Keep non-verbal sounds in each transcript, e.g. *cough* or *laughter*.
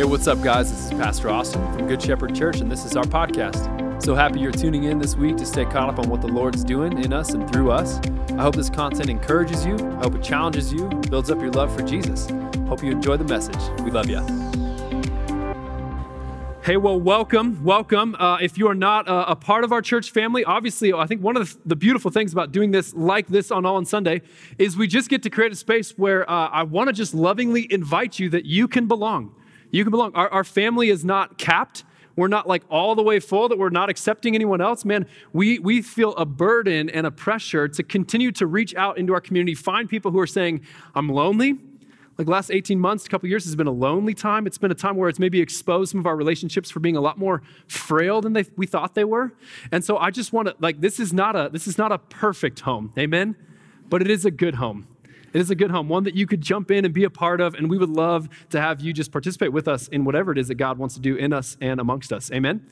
Hey, what's up, guys? This is Pastor Austin from Good Shepherd Church, and this is our podcast. So happy you're tuning in this week to stay caught up on what the Lord's doing in us and through us. I hope this content encourages you, I hope it challenges you, builds up your love for Jesus. Hope you enjoy the message. We love you. Hey, well, welcome, welcome. Uh, if you are not uh, a part of our church family, obviously, I think one of the, the, beautiful things about doing this like this on All on Sunday is we just get to create a space where uh, I want to just lovingly invite you that you can belong. You can belong. Our, our family is not capped. We're not like all the way full that we're not accepting anyone else. Man, we, we feel a burden and a pressure to continue to reach out into our community, find people who are saying, I'm lonely. Like last 18 months, a couple years has been a lonely time. It's been a time where it's maybe exposed some of our relationships for being a lot more frail than they, we thought they were. And so I just want to like this is not a this is not a perfect home. Amen. But it is a good home. It is a good home, one that you could jump in and be a part of, and we would love to have you just participate with us in whatever it is that God wants to do in us and amongst us. Amen.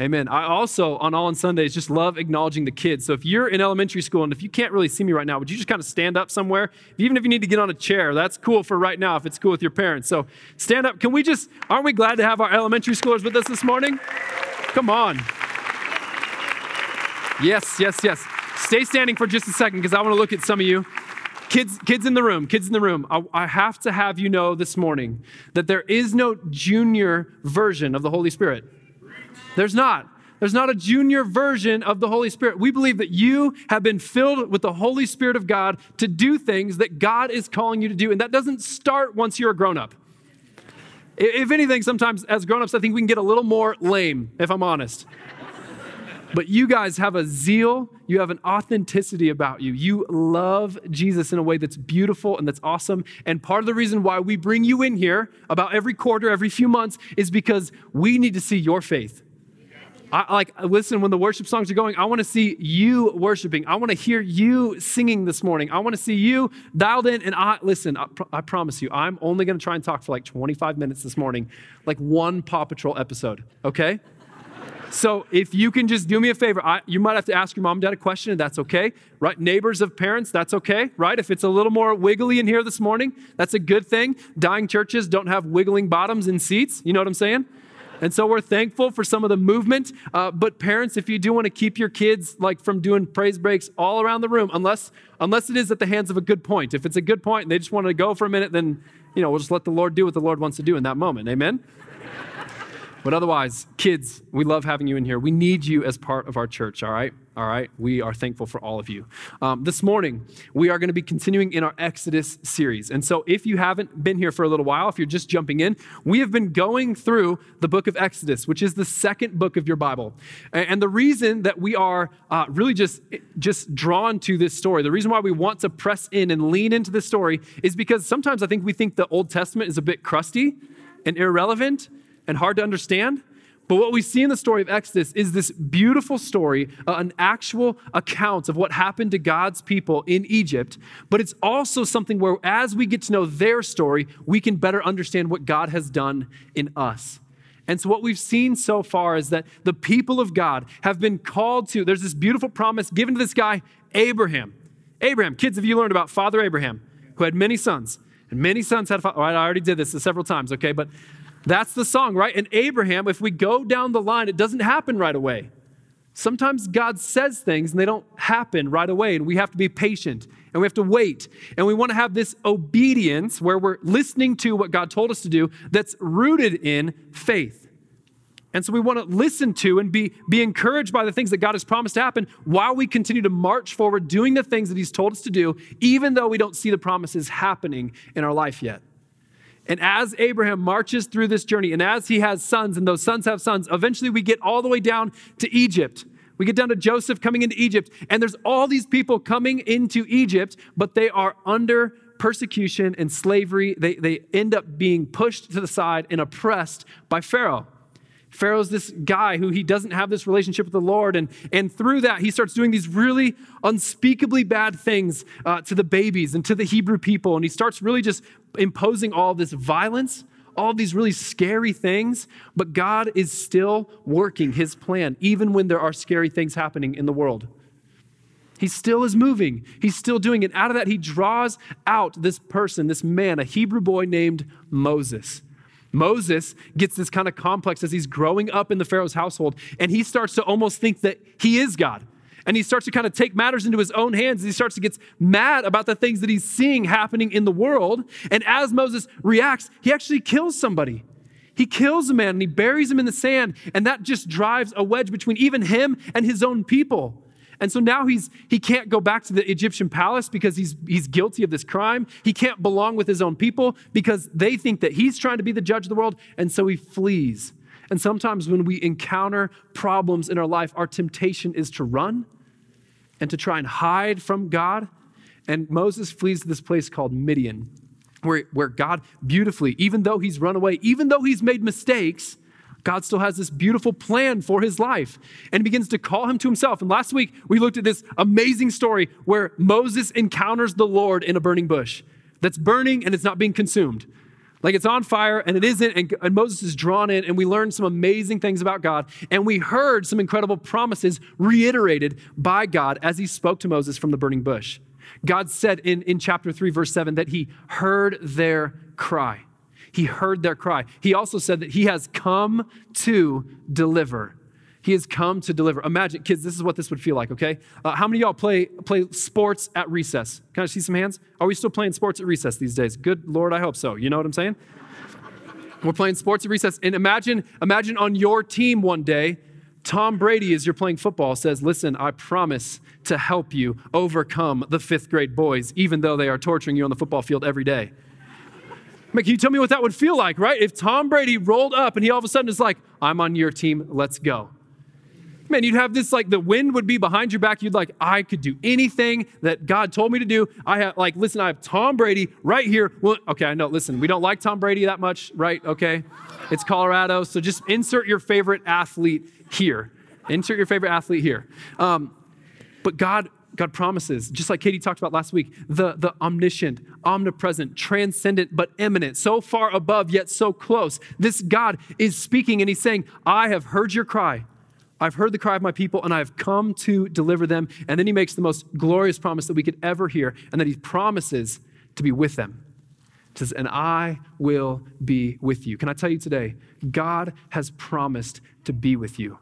Amen. I also, on All on Sundays, just love acknowledging the kids. So if you're in elementary school and if you can't really see me right now, would you just kind of stand up somewhere? Even if you need to get on a chair, that's cool for right now if it's cool with your parents. So stand up. Can we just, aren't we glad to have our elementary schoolers with us this morning? Come on. Yes, yes, yes. Stay standing for just a second because I want to look at some of you. Kids, kids in the room, kids in the room, I, I, have to have you know this morning that there is no junior version of the Holy Spirit. There's not. There's not a junior version of the Holy Spirit. We believe that you have been filled with the Holy Spirit of God to do things that God is calling you to do. And that doesn't start once you're a grown up. If anything, sometimes as grown ups, I think we can get a little more lame, if I'm honest. But you guys have a zeal, you have an authenticity about you. You love Jesus in a way that's beautiful and that's awesome. And part of the reason why we bring you in here about every quarter, every few months, is because we need to see your faith. I, like, listen, when the worship songs are going, I want to see you worshiping. I want to hear you singing this morning. I want to see you dialed in. And I, listen, I, pr- I promise you, I'm only going to try and talk for like 25 minutes this morning, like one Paw Patrol episode, okay? So if you can just do me a favor, I, you might have to ask your mom and dad a question, and that's okay, right? Neighbors of parents, that's okay, right? If it's a little more wiggly in here this morning, that's a good thing. Dying churches don't have wiggling bottoms in seats. You know what I'm saying? And so we're thankful for some of the movement. Uh, but parents, if you do want to keep your kids like from doing praise breaks all around the room, unless unless it is at the hands of a good point. If it's a good point and they just want to go for a minute, then you know we'll just let the Lord do what the Lord wants to do in that moment. Amen. But otherwise, kids, we love having you in here. We need you as part of our church, all right? All right? We are thankful for all of you. Um, this morning, we are going to be continuing in our Exodus series. And so, if you haven't been here for a little while, if you're just jumping in, we have been going through the book of Exodus, which is the second book of your Bible. And the reason that we are uh, really just, just drawn to this story, the reason why we want to press in and lean into this story is because sometimes I think we think the Old Testament is a bit crusty and irrelevant and hard to understand. But what we see in the story of Exodus is this beautiful story, uh, an actual account of what happened to God's people in Egypt. But it's also something where, as we get to know their story, we can better understand what God has done in us. And so, what we've seen so far is that the people of God have been called to, there's this beautiful promise given to this guy, Abraham. Abraham, kids, have you learned about Father Abraham, who had many sons? And many sons had, father. I already did this several times, okay? But that's the song, right? And Abraham, if we go down the line, it doesn't happen right away. Sometimes God says things and they don't happen right away, and we have to be patient and we have to wait. And we want to have this obedience where we're listening to what God told us to do that's rooted in faith. And so we want to listen to and be, be encouraged by the things that God has promised to happen while we continue to march forward doing the things that He's told us to do, even though we don't see the promises happening in our life yet. And as Abraham marches through this journey, and as he has sons, and those sons have sons, eventually we get all the way down to Egypt. We get down to Joseph coming into Egypt, and there's all these people coming into Egypt, but they are under persecution and slavery. They, they end up being pushed to the side and oppressed by Pharaoh. Pharaoh's this guy who he doesn't have this relationship with the Lord. And, and through that, he starts doing these really unspeakably bad things uh, to the babies and to the Hebrew people. And he starts really just imposing all this violence, all these really scary things. But God is still working his plan, even when there are scary things happening in the world. He still is moving. He's still doing it. Out of that, he draws out this person, this man, a Hebrew boy named Moses. Moses gets this kind of complex as he's growing up in the Pharaoh's household, and he starts to almost think that he is God. And he starts to kind of take matters into his own hands. And He starts to get mad about the things that he's seeing happening in the world. And as Moses reacts, he actually kills somebody. He kills a man and he buries him in the sand. And that just drives a wedge between even him and his own people. And so now he's he can't go back to the Egyptian palace because he's he's guilty of this crime. He can't belong with his own people because they think that he's trying to be the judge of the world, and so he flees. And sometimes when we encounter problems in our life, our temptation is to run and to try and hide from God. And Moses flees to this place called Midian, where, where God beautifully, even though he's run away, even though he's made mistakes, God still has this beautiful plan for his life and begins to call him to himself. And last week, we looked at this amazing story where Moses encounters the Lord in a burning bush that's burning and it's not being consumed. Like it's on fire and it isn't, and, and, Moses is drawn in, and we learned some amazing things about God, and we heard some incredible promises reiterated by God as he spoke to Moses from the burning bush. God said in, in chapter 3, verse 7, that he heard their cry. He heard their cry. He also said that he has come to deliver. He has come to deliver. Imagine, kids, this is what this would feel like, okay? Uh, how many y'all play, play sports at recess? Can I see some hands? Are we still playing sports at recess these days? Good Lord, I hope so. You know what I'm saying? *laughs* We're playing sports at recess. And imagine, imagine on your team one day, Tom Brady, as you're playing football, says, Listen, I promise to help you overcome the fifth grade boys, even though they are torturing you on the football field every day. Can you tell me what that would feel like, right? If Tom Brady rolled up and he all of a sudden is like, I'm on your team, let's go. Man, you'd have this like the wind would be behind your back. You'd like, I could do anything that God told me to do. I have like, listen, I have Tom Brady right here. Well, okay, I know. Listen, we don't like Tom Brady that much, right? Okay. It's Colorado. So just insert your favorite athlete here. Insert your favorite athlete here. Um, but God God promises, just like Katie talked about last week, the, the omniscient, omnipresent, transcendent, but immanent, so far above yet so close. This God is speaking and he's saying, I have heard your cry. I've heard the cry of my people and I have come to deliver them. And then he makes the most glorious promise that we could ever hear, and that he promises to be with them. He says, And I will be with you. Can I tell you today, God has promised to be with you.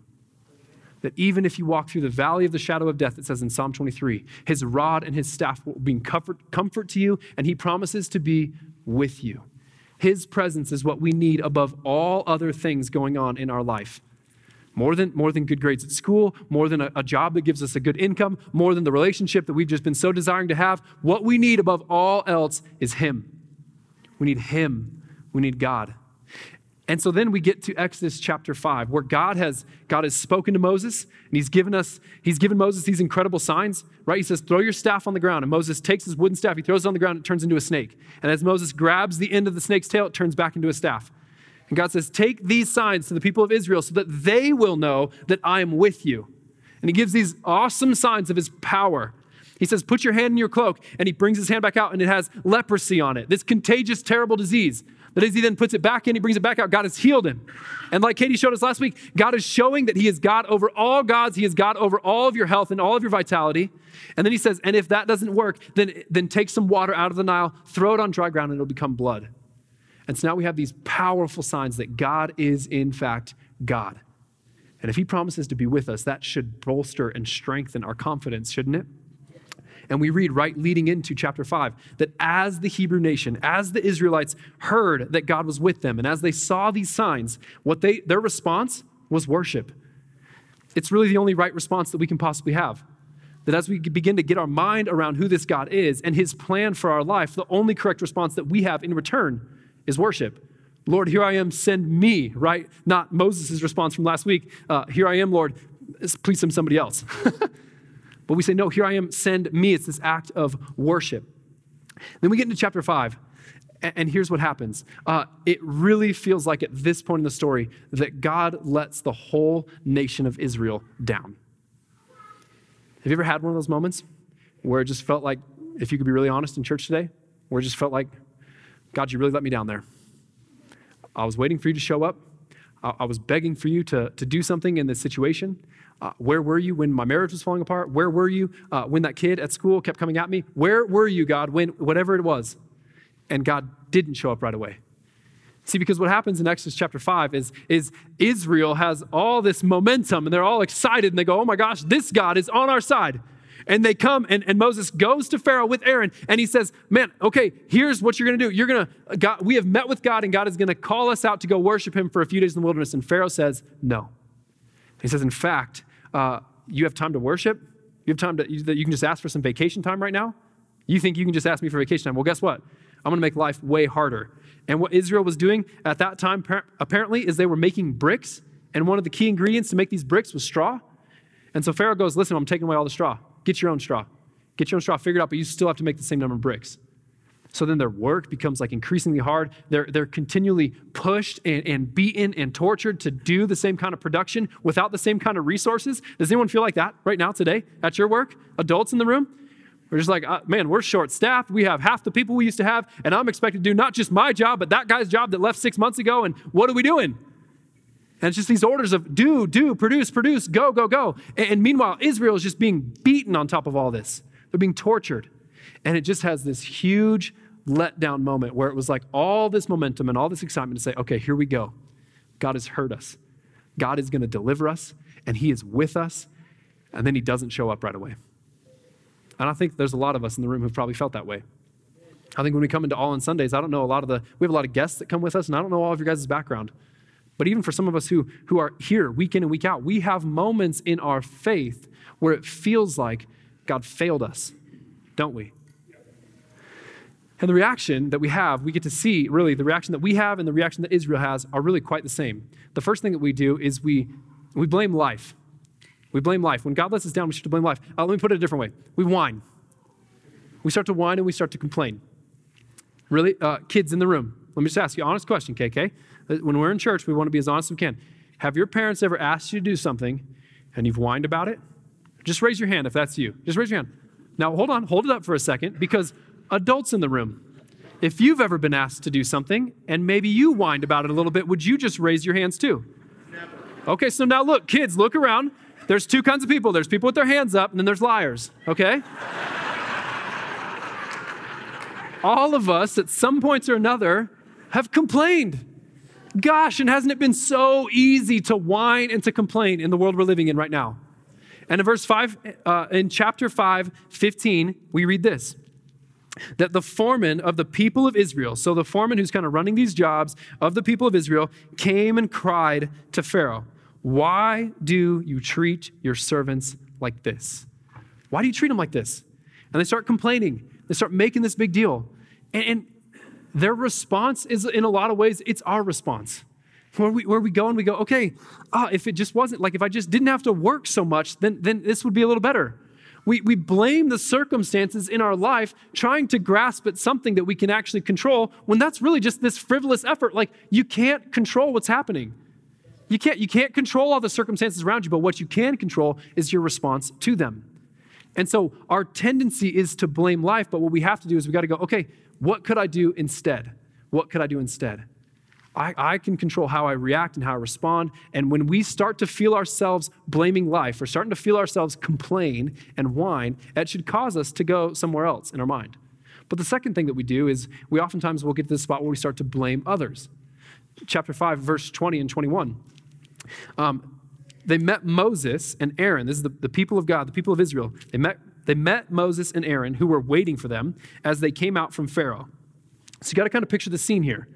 That even if you walk through the valley of the shadow of death, it says in Psalm 23, his rod and his staff will bring comfort, comfort to you, and he promises to be with you. His presence is what we need above all other things going on in our life. More than, more than good grades at school, more than a, a job that gives us a good income, more than the relationship that we've just been so desiring to have. What we need above all else is Him. We need Him. We need God. And so then we get to Exodus chapter 5, where God has, God has spoken to Moses, and he's given us, he's given Moses these incredible signs, right? He says, throw your staff on the ground. And Moses takes his wooden staff, he throws it on the ground, it turns into a snake. And as Moses grabs the end of the snake's tail, it turns back into a staff. And God says, Take these signs to the people of Israel so that they will know that I am with you. And he gives these awesome signs of his power. He says, Put your hand in your cloak. And he brings his hand back out, and it has leprosy on it, this contagious, terrible disease. But as he then puts it back in, he brings it back out. God has healed him. And like Katie showed us last week, God is showing that he is God over all gods. He is God over all of your health and all of your vitality. And then he says, and if that doesn't work, then, then take some water out of the Nile, throw it on dry ground, and it'll become blood. And so now we have these powerful signs that God is, in fact, God. And if He promises to be with us, that should bolster and strengthen our confidence, shouldn't it? And we read right leading into chapter 5 that as the Hebrew nation, as the Israelites heard that God was with them, and as they saw these signs, what they, their response was worship. It's really the only right response that we can possibly have. That as we begin to get our mind around who this God is and his plan for our life, the only correct response that we have in return is worship. Lord, here I am, send me, right? Not Moses' response from last week. Uh, here I am, Lord, please send somebody else. *laughs* but we say, no, here I am, send me. It's this act of worship. Then we get into chapter five, and here's what happens. Uh, it really feels like at this point in the story that God lets the whole nation of Israel down. Have you ever had one of those moments where it just felt like, if you could be really honest in church today, where it just felt like, God, you really let me down there. I was waiting for you to show up. I, I was begging for you to, to do something in this situation. Uh, where were you when my marriage was falling apart? Where were you uh, when that kid at school kept coming at me? Where were you, God, when whatever it was? And God didn't show up right away. See, because what happens in Exodus chapter 5 is, is Israel has all this momentum and they're all excited and they go, oh my gosh, this God is on our side. And they come and, and Moses goes to Pharaoh with Aaron and he says, Man, okay, here's what you're gonna do. You're gonna, God, we have met with God and God is gonna call us out to go worship him for a few days in the wilderness. And Pharaoh says, No. He says, In fact, uh, you have time to worship? You have time to, you, you can just ask for some vacation time right now? You think you can just ask me for vacation time? Well, guess what? I'm gonna make life way harder. And what Israel was doing at that time, apparently, is they were making bricks. And one of the key ingredients to make these bricks was straw. And so Pharaoh goes, Listen, I'm taking away all the straw. Get your own straw. Get your own straw figured out, but you still have to make the same number of bricks. So then their work becomes like increasingly hard. They're, they're continually pushed and, and beaten and tortured to do the same kind of production without the same kind of resources. Does anyone feel like that right now today at your work? Adults in the room? We're just like, uh, man, we're short staffed. We have half the people we used to have, and I'm expected to do not just my job, but that guy's job that left six months ago. And what are we doing? And it's just these orders of do, do, produce, produce, go, go, go. And, and meanwhile, Israel is just being beaten on top of all this. They're being tortured. And it just has this huge letdown moment where it was like all this momentum and all this excitement to say, okay, here we go. God has heard us. God is going to deliver us, and He is with us. And then He doesn't show up right away. And I think there's a lot of us in the room who've probably felt that way. I think when we come into All in Sundays, I don't know a lot of the, we have a lot of guests that come with us, and I don't know all of your guys' background. But even for some of us who, who are here week in and week out, we have moments in our faith where it feels like God failed us, don't we? And the reaction that we have, we get to see really the reaction that we have and the reaction that Israel has are really quite the same. The first thing that we do is we, we blame life. We blame life. When God lets us down, we start to blame life. Uh, let me put it a different way. We whine. We start to whine and we start to complain. Really, uh, kids in the room, let me just ask you an honest question, KK. Uh, when we're in church, we want to be as honest as we can. Have your parents ever asked you to do something and you've whined about it? Just raise your hand if that's you. Just raise your hand. Now, hold on, hold it up for a second because adults in the room, if you've ever been asked to do something and maybe you whined about it a little bit, would you just raise your hands too? Never. Okay, so now look, kids, look around. There's two kinds of people there's people with their hands up, and then there's liars, okay? All of us at some points or another have complained. Gosh, and hasn't it been so easy to whine and to complain in the world we're living in right now? And in verse 5, uh, in chapter 5, 15, we read this that the foreman of the people of Israel, so the foreman who's kind of running these jobs of the people of Israel, came and cried to Pharaoh. Why do you treat your servants like this? Why do you treat them like this? And they start complaining. They start making this big deal. And, and their response is, in a lot of ways, it's our response. Where we, where we go and we go, okay, ah, if it just wasn't, like if I just didn't have to work so much, then, then this would be a little better. We, we blame the circumstances in our life trying to grasp at something that we can actually control when that's really just this frivolous effort. Like you can't control what's happening. You can't, you can't control all the circumstances around you, but what you can control is your response to them. And so our tendency is to blame life, but what we have to do is we got to go, okay, what could I do instead? What could I do instead? I, I, can control how I react and how I respond. And when we start to feel ourselves blaming life or starting to feel ourselves complain and whine, that should cause us to go somewhere else in our mind. But the second thing that we do is we oftentimes will get to the spot where we start to blame others. Chapter 5, verse 20 and 21. Um, they met Moses and Aaron. This is the, the people of God, the people of Israel. They met, they met Moses and Aaron, who were waiting for them as they came out from Pharaoh. So you got to kind of picture the scene here.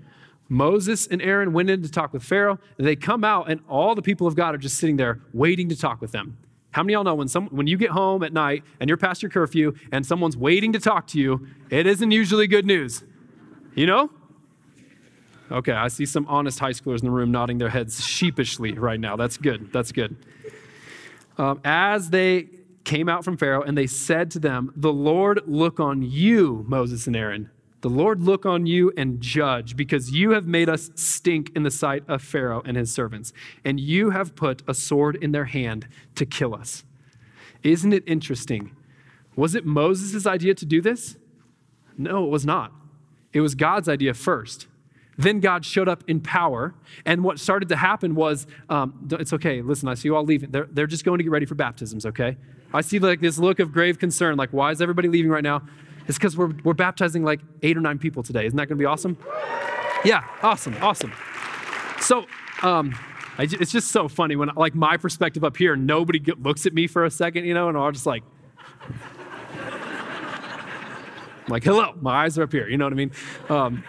Moses and Aaron went in to talk with Pharaoh. They come out, and all the people of God are just sitting there waiting to talk with them. How many of y'all know when, some, when you get home at night and you're past your curfew and someone's waiting to talk to you, it isn't usually good news? You know? Okay, I see some honest high schoolers in the room nodding their heads sheepishly right now. That's good. That's good. Um, as they came out from Pharaoh and they said to them, The Lord look on you, Moses and Aaron. The Lord look on you and judge, because you have made us stink in the sight of Pharaoh and his servants, and you have put a sword in their hand to kill us. Isn't it interesting? Was it Moses' idea to do this? No, it was not. It was God's idea first. Then God showed up in power. And what started to happen was um, it's okay, listen, I see you all leaving. They're, they're just going to get ready for baptisms, okay? I see like this look of grave concern, like, why is everybody leaving right now? It's because we're, we're baptizing like eight or nine people today. Isn't that going to be awesome? Yeah, awesome, awesome. So, um, I, it's just so funny when, like, my perspective up here, nobody get, looks at me for a second, you know, and I'm just like, I'm like, hello, my eyes are up here, you know what I mean? Um,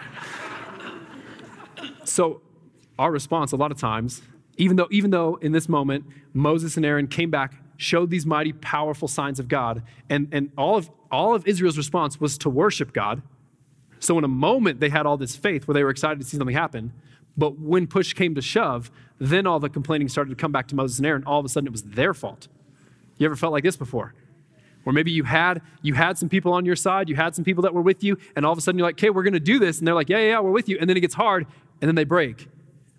so, our response a lot of times, even though, even though in this moment Moses and Aaron came back, showed these mighty, powerful signs of God, and, and all, of, all of Israel's response was to worship God. So, in a moment, they had all this faith where they were excited to see something happen. But when push came to shove, then all the complaining started to come back to Moses and Aaron. All of a sudden, it was their fault. You ever felt like this before? Or maybe you had you had some people on your side, you had some people that were with you, and all of a sudden you're like, "Okay, we're going to do this," and they're like, "Yeah, yeah, yeah, we're with you." And then it gets hard, and then they break.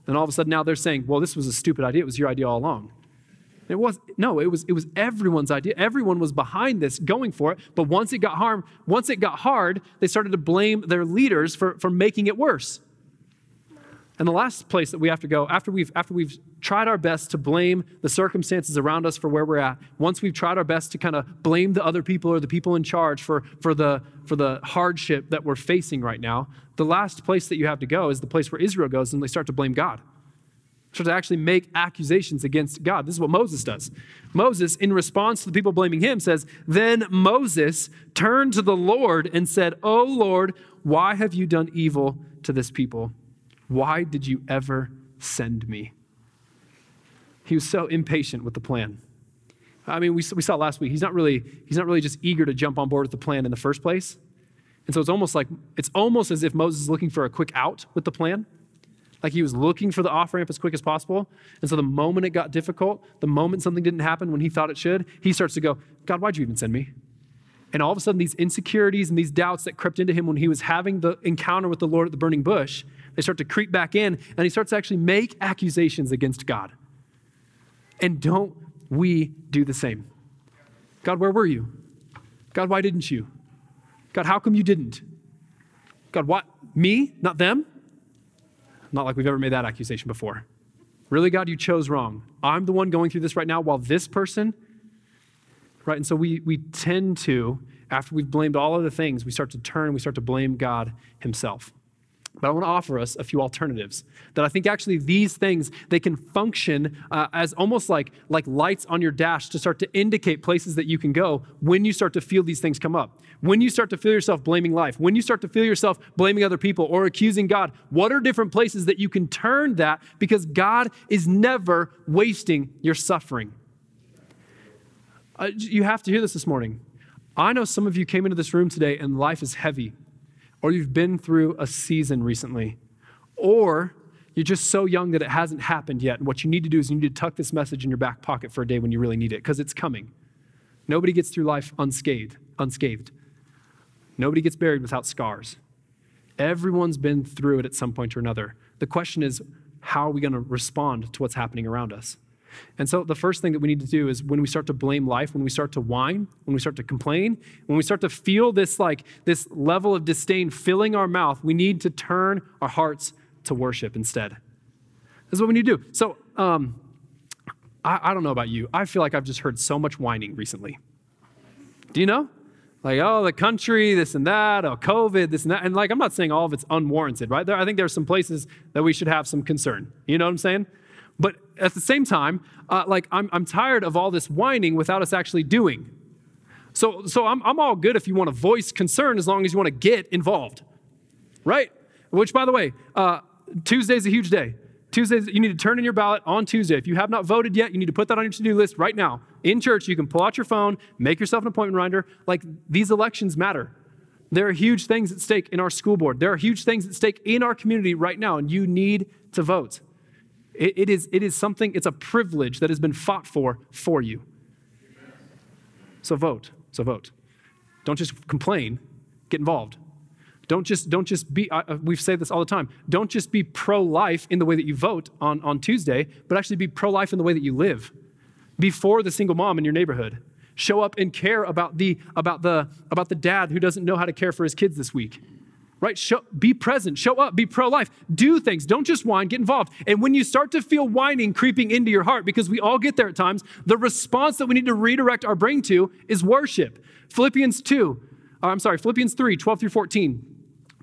Then all of a sudden now they're saying, "Well, this was a stupid idea. It was your idea all along." It was no, it was it was everyone's idea. Everyone was behind this, going for it. But once it got harm, once it got hard, they started to blame their leaders for, for making it worse. And the last place that we have to go, after we've, after we've tried our best to blame the circumstances around us for where we're at, once we've tried our best to kind of blame the other people or the people in charge for, for, the, for the hardship that we're facing right now, the last place that you have to go is the place where Israel goes and they start to blame God. To actually make accusations against God. This is what Moses does. Moses, in response to the people blaming him, says, Then Moses turned to the Lord and said, Oh Lord, why have you done evil to this people? Why did you ever send me? He was so impatient with the plan. I mean, we, we saw last week, he's not, really, he's not really just eager to jump on board with the plan in the first place. And so it's almost like, it's almost as if Moses is looking for a quick out with the plan. Like he was looking for the off ramp as quick as possible. And so the moment it got difficult, the moment something didn't happen when he thought it should, he starts to go, God, why'd you even send me? And all of a sudden, these insecurities and these doubts that crept into him when he was having the encounter with the Lord at the burning bush, they start to creep back in, and he starts to actually make accusations against God. And don't we do the same? God, where were you? God, why didn't you? God, how come you didn't? God, what? Me, not them? Not like we've ever made that accusation before. Really, God, you chose wrong. I'm the one going through this right now while this person, right? And so we, we tend to, after we've blamed all of the things, we start to turn, we start to blame God Himself. But I want to offer us a few alternatives that I think actually these things they can function uh, as almost like like lights on your dash to start to indicate places that you can go when you start to feel these things come up. When you start to feel yourself blaming life, when you start to feel yourself blaming other people or accusing God, what are different places that you can turn that because God is never wasting your suffering. Uh, you have to hear this this morning. I know some of you came into this room today and life is heavy or you've been through a season recently, or you're just so young that it hasn't happened yet. And what you need to do is you need to tuck this message in your back pocket for a day when you really need it, because it's coming. Nobody gets through life unscathed, unscathed. Nobody gets buried without scars. Everyone's been through it at some point or another. The question is, how are we going to respond to what's happening around us? And so the first thing that we need to do is when we start to blame life, when we start to whine, when we start to complain, when we start to feel this like this level of disdain filling our mouth, we need to turn our hearts to worship instead. That's what we need to do. So um, I, I don't know about you. I feel like I've just heard so much whining recently. Do you know? Like, oh, the country, this and that, oh, COVID, this and that. And like, I'm not saying all of it's unwarranted, right? There, I think there are some places that we should have some concern. You know what I'm saying? But at the same time, uh, like I'm, I'm tired of all this whining without us actually doing. So, so I'm, I'm all good if you want to voice concern as long as you want to get involved, right? Which, by the way, uh, Tuesday's a huge day. Tuesday, you need to turn in your ballot on Tuesday. If you have not voted yet, you need to put that on your to do list right now. In church, you can pull out your phone, make yourself an appointment reminder. Like these elections matter. There are huge things at stake in our school board. There are huge things at stake in our community right now, and you need to vote. It, it, is, it is something, it's a privilege that has been fought for for you. So vote. So vote. Don't just complain, get involved. Don't just, don't just be, we've said this all the time, don't just be pro life in the way that you vote on, on Tuesday, but actually be pro life in the way that you live. Be for the single mom in your neighborhood. Show up and care about the, about, the, about the dad who doesn't know how to care for his kids this week right? Show, be present, show up, be pro life, do things. Don't just whine, get involved. And when you start to feel whining creeping into your heart, because we all get there at times, the response that we need to redirect our brain to is worship. Philippians 2, uh, I'm sorry, Philippians 3, 12 through 14.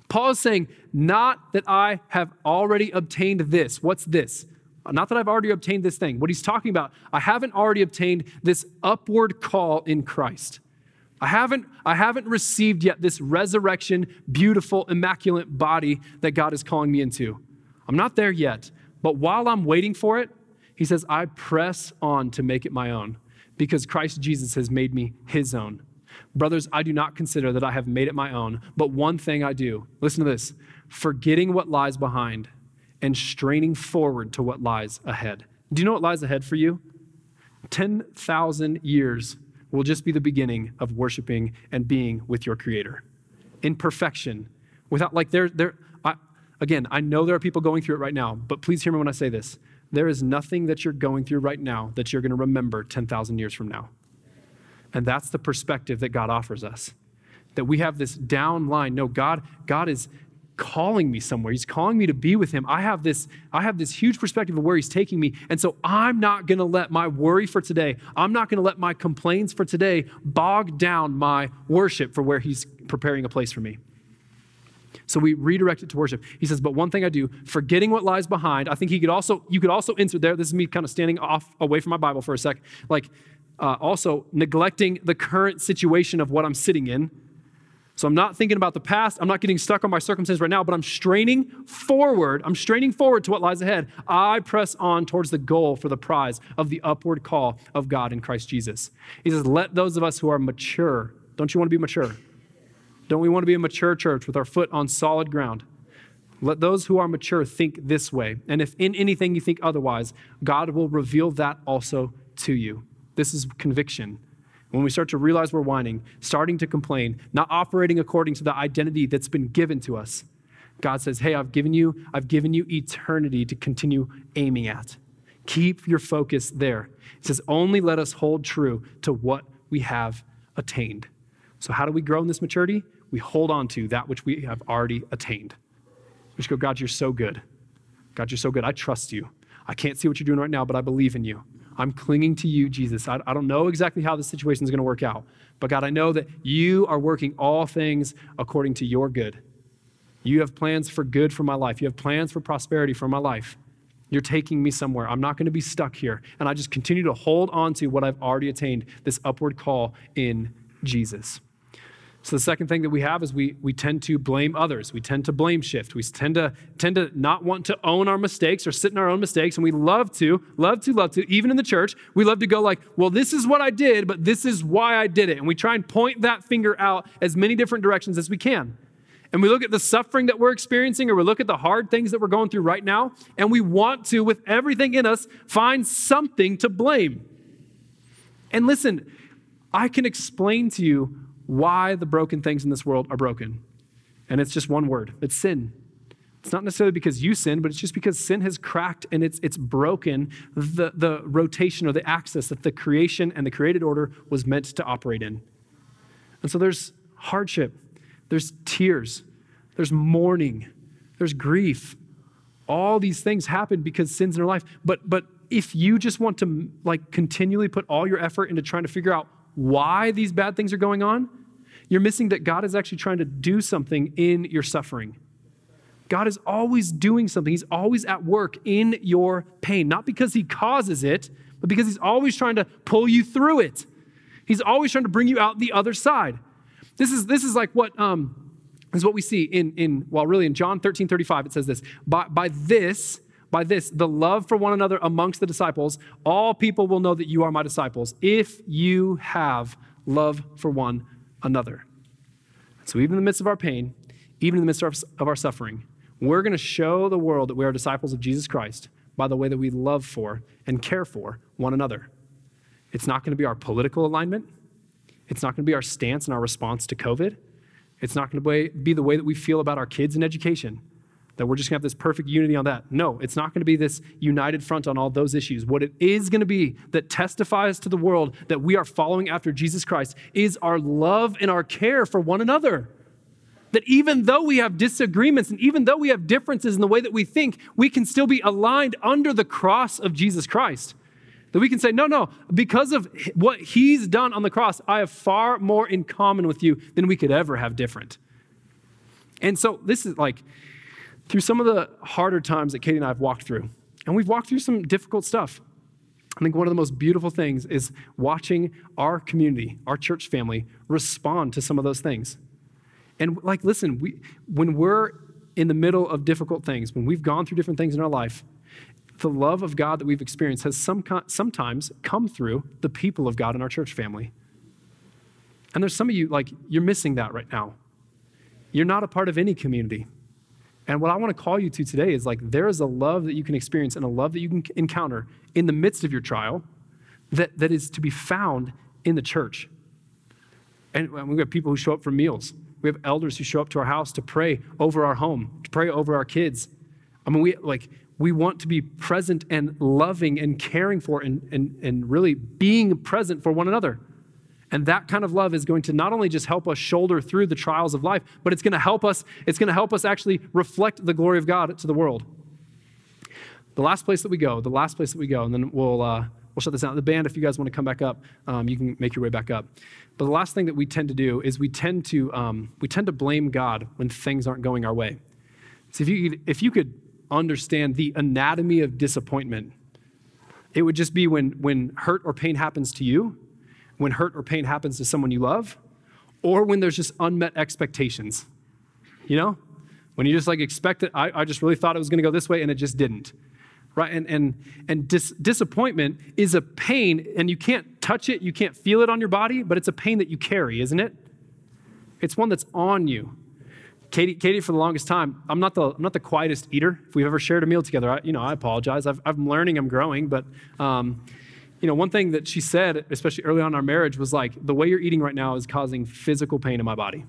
Paul is saying, not that I have already obtained this. What's this? Not that I've already obtained this thing. What he's talking about, I haven't already obtained this upward call in Christ. I haven't, I haven't received yet this resurrection, beautiful, immaculate body that God is calling me into. I'm not there yet. But while I'm waiting for it, he says, I press on to make it my own because Christ Jesus has made me his own. Brothers, I do not consider that I have made it my own, but one thing I do. Listen to this forgetting what lies behind and straining forward to what lies ahead. Do you know what lies ahead for you? 10,000 years will just be the beginning of worshiping and being with your Creator in perfection. Without, like, there, there, I, again, I know there are people going through it right now, but please hear me when I say this. There is nothing that you're going through right now that you're going to remember 10,000 years from now. And that's the perspective that God offers us. That we have this down line. No, God, God is calling me somewhere. He's calling me to be with him. I have this I have this huge perspective of where he's taking me. And so I'm not going to let my worry for today, I'm not going to let my complaints for today bog down my worship for where he's preparing a place for me. So we redirect it to worship. He says, "But one thing I do, forgetting what lies behind." I think he could also you could also insert there. This is me kind of standing off away from my Bible for a sec. Like uh, also neglecting the current situation of what I'm sitting in. So I'm not thinking about the past. I'm not getting stuck on my circumstance right now, but I'm straining forward. I'm straining forward to what lies ahead. I press on towards the goal for the prize of the upward call of God in Christ Jesus. He says, Let those of us who are mature, don't you want to be mature? Don't we want to be a mature church with our foot on solid ground? Let those who are mature think this way. And if in anything you think otherwise, God will reveal that also to you. This is conviction. When we start to realize we're whining, starting to complain, not operating according to the identity that's been given to us, God says, Hey, I've given you, I've given you eternity to continue aiming at. Keep your focus there. He says, only let us hold true to what we have attained. So, how do we grow in this maturity? We hold on to that which we have already attained. We just go, God, you're so good. God, you're so good. I trust you. I can't see what you're doing right now, but I believe in you. I'm clinging to you, Jesus. I, I don't know exactly how this situation is going to work out, but God, I know that you are working all things according to your good. You have plans for good for my life, you have plans for prosperity for my life. You're taking me somewhere. I'm not going to be stuck here. And I just continue to hold on to what I've already attained this upward call in Jesus. So the second thing that we have is we, we tend to blame others. We tend to blame shift. We tend to tend to not want to own our mistakes or sit in our own mistakes. And we love to, love to, love to, even in the church, we love to go like, well, this is what I did, but this is why I did it. And we try and point that finger out as many different directions as we can. And we look at the suffering that we're experiencing, or we look at the hard things that we're going through right now, and we want to, with everything in us, find something to blame. And listen, I can explain to you why the broken things in this world are broken. And it's just one word it's sin. It's not necessarily because you sin, but it's just because sin has cracked and it's, it's broken the, the rotation or the axis that the creation and the created order was meant to operate in. And so there's hardship, there's tears, there's mourning, there's grief. All these things happen because sin's in our life. But, but if you just want to like continually put all your effort into trying to figure out why these bad things are going on, you're missing that God is actually trying to do something in your suffering. God is always doing something. He's always at work in your pain, not because He causes it, but because He's always trying to pull you through it. He's always trying to bring you out the other side. This is, this is like what um, is what we see in, in, well, really in John 13 35, it says this by, by this, by this, the love for one another amongst the disciples, all people will know that you are my disciples if you have love for one another. So, even in the midst of our pain, even in the midst of our suffering, we're going to show the world that we are disciples of Jesus Christ by the way that we love for and care for one another. It's not going to be our political alignment. It's not going to be our stance and our response to COVID. It's not going to be the way that we feel about our kids and education that we're just going to have this perfect unity on that. No, it's not going to be this united front on all those issues. What it is going to be that testifies to the world that we are following after Jesus Christ is our love and our care for one another. That even though we have disagreements and even though we have differences in the way that we think, we can still be aligned under the cross of Jesus Christ. That we can say, no, no, because of what he's done on the cross, I have far more in common with you than we could ever have different. And so this is like through some of the harder times that Katie and I have walked through, and we've walked through some difficult stuff. I think one of the most beautiful things is watching our community, our church family, respond to some of those things. And like, listen, we, when we're in the middle of difficult things, when we've gone through different things in our life, the love of God that we've experienced has some, sometimes come through the people of God in our church family. And there's some of you, like, you're missing that right now. You're not a part of any community. And what I want to call you to today is like, there is a love that you can experience and a love that you can encounter in the midst of your trial that, that is to be found in the church. And we've people who show up for meals. We have elders who show up to our house to pray over our home, to pray over our kids. I mean, we like we want to be present and loving and caring for and, and, and really being present for one another. And that kind of love is going to not only just help us shoulder through the trials of life, but it's going to help us, it's going to help us actually reflect the glory of God to the world. The last place that we go, the last place that we go, and then we'll, uh, we'll shut this down. The band, if you guys want to come back up, um, you can make your way back up. But the last thing that we tend to do is we tend to, um, we tend to blame God when things aren't going our way. So if you, if you could understand the anatomy of disappointment, it would just be when, when hurt or pain happens to you, when hurt or pain happens to someone you love, or when there's just unmet expectations. You know? When you just like expect it, I, I just really thought it was to go this way and it just didn't. Right? And, and, and dis- disappointment is a pain, and you can't touch it, you can't feel it on your body, but it's a pain that you carry, isn't it? It's one that's on you. Katie, Katie, for the longest time, I'm not the, I'm not the quietest eater. If we've ever shared a meal together, I, you know, I apologize. i am learning, I'm growing, but, um, you know, one thing that she said, especially early on in our marriage, was like, the way you're eating right now is causing physical pain in my body.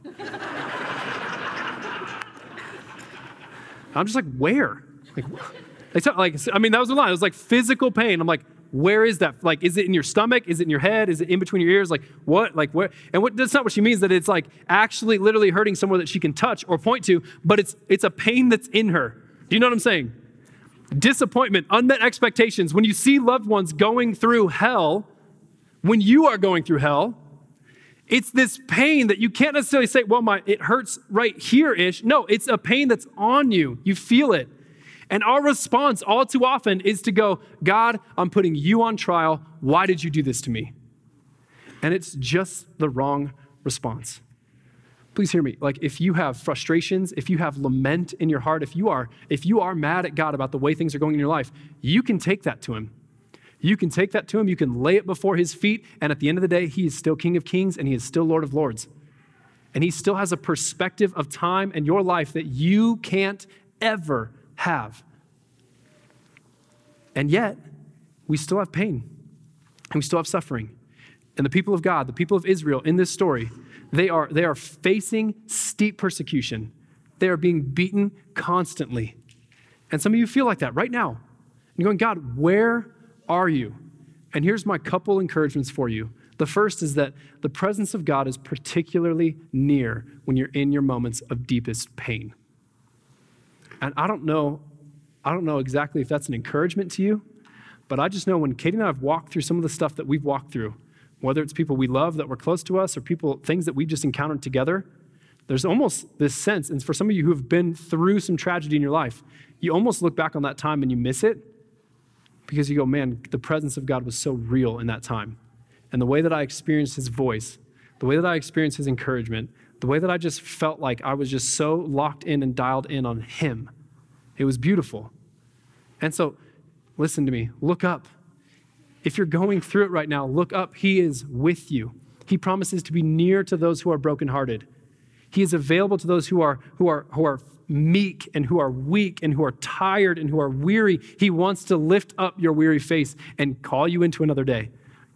I'm just like, where? Like, like, I mean, that was a line. It was like physical pain. I'm like, where is that? Like, is it in your stomach? Is it in your head? Is it in between your ears? Like, what? Like, where? And what, that's not what she means, that it's like actually literally hurting somewhere that she can touch or point to, but it's, it's a pain that's in her. Do you know what I'm saying? Disappointment, unmet expectations. When you see loved ones going through hell, when you are going through hell, it's this pain that you can't necessarily say, well, my, it hurts right here ish. No, it's a pain that's on you. You feel it. And our response all too often is to go, God, I'm putting you on trial. Why did you do this to me? And it's just the wrong response. Please hear me. Like if you have frustrations, if you have lament in your heart, if you are if you are mad at God about the way things are going in your life, you can take that to him. You can take that to him, you can lay it before his feet, and at the end of the day, he is still King of Kings and he is still Lord of Lords. And he still has a perspective of time and your life that you can't ever have. And yet, we still have pain and we still have suffering. And the people of God, the people of Israel in this story, they are, they are facing steep persecution. They are being beaten constantly. And some of you feel like that right now. You're going, God, where are you? And here's my couple encouragements for you. The first is that the presence of God is particularly near when you're in your moments of deepest pain. And I don't know, I don't know exactly if that's an encouragement to you, but I just know when Katie and I have walked through some of the stuff that we've walked through, whether it's people we love that were close to us or people, things that we've just encountered together, there's almost this sense, and for some of you who have been through some tragedy in your life, you almost look back on that time and you miss it because you go, man, the presence of God was so real in that time. And the way that I experienced his voice, the way that I experienced his encouragement, the way that I just felt like I was just so locked in and dialed in on Him. It was beautiful. And so, listen to me. Look up. If you're going through it right now, look up. He is with you. He promises to be near to those who are brokenhearted. He is available to those who are, who are, who are meek and who are weak and who are tired and who are weary. He wants to lift up your weary face and call you into another day.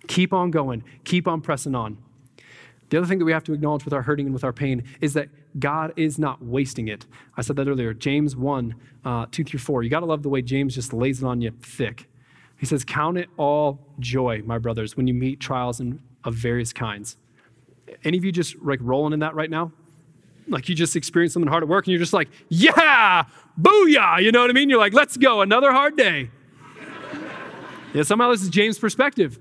Keep on going, keep on pressing on. The other thing that we have to acknowledge with our hurting and with our pain is that God is not wasting it. I said that earlier. James 1, uh, 2 through 4. You got to love the way James just lays it on you thick. He says, Count it all joy, my brothers, when you meet trials in, of various kinds. Any of you just like rolling in that right now? Like you just experienced something hard at work and you're just like, yeah, booyah. You know what I mean? You're like, let's go, another hard day. *laughs* yeah, somehow this is James' perspective.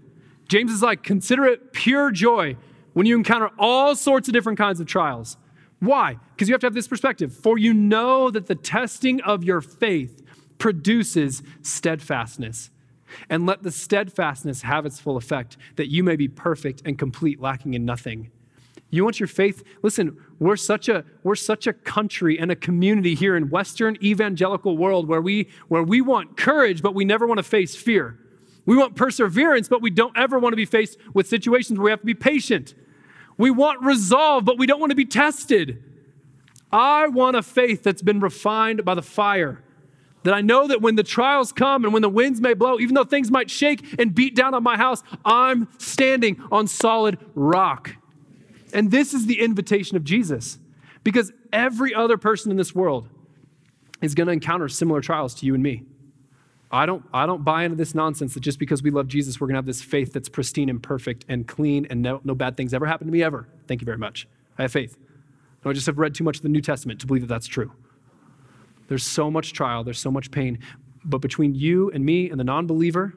James is like, consider it pure joy when you encounter all sorts of different kinds of trials. Why? Because you have to have this perspective. For you know that the testing of your faith produces steadfastness. And let the steadfastness have its full effect, that you may be perfect and complete, lacking in nothing. You want your faith? Listen, we're such a we're such a country and a community here in Western evangelical world where we where we want courage, but we never want to face fear. We want perseverance, but we don't ever want to be faced with situations where we have to be patient. We want resolve, but we don't want to be tested. I want a faith that's been refined by the fire. That I know that when the trials come and when the winds may blow, even though things might shake and beat down on my house, I'm standing on solid rock. And this is the invitation of Jesus because every other person in this world is going to encounter similar trials to you and me. I don't, I don't buy into this nonsense that just because we love Jesus, we're going to have this faith that's pristine and perfect and clean and no, no bad things ever happen to me ever. Thank you very much. I have faith. No, I just have read too much of the New Testament to believe that that's true. There's so much trial, there's so much pain. But between you and me and the non believer,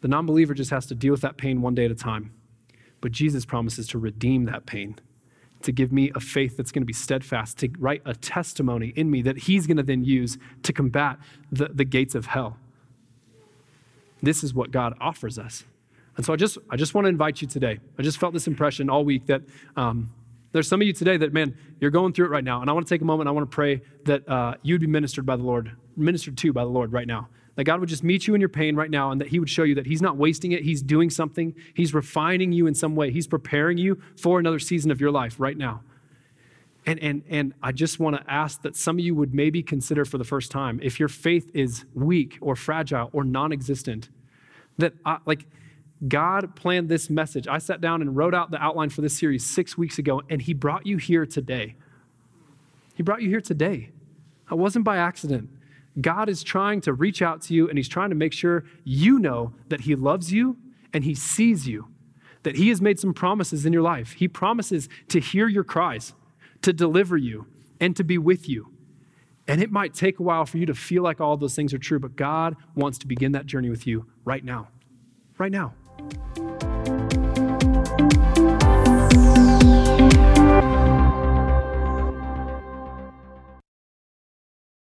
the non believer just has to deal with that pain one day at a time. But Jesus promises to redeem that pain, to give me a faith that's going to be steadfast, to write a testimony in me that He's going to then use to combat the, the gates of hell. This is what God offers us. And so I just, I just want to invite you today. I just felt this impression all week that um, there's some of you today that, man, you're going through it right now. And I want to take a moment. I want to pray that uh, you'd be ministered by the Lord, ministered to by the Lord right now. That God would just meet you in your pain right now and that He would show you that He's not wasting it. He's doing something. He's refining you in some way. He's preparing you for another season of your life right now. And, and, and I just want to ask that some of you would maybe consider for the first time if your faith is weak or fragile or non existent, that I, like God planned this message. I sat down and wrote out the outline for this series six weeks ago, and He brought you here today. He brought you here today. It wasn't by accident. God is trying to reach out to you, and He's trying to make sure you know that He loves you and He sees you, that He has made some promises in your life. He promises to hear your cries, to deliver you, and to be with you. And it might take a while for you to feel like all those things are true, but God wants to begin that journey with you right now. Right now. Thank you.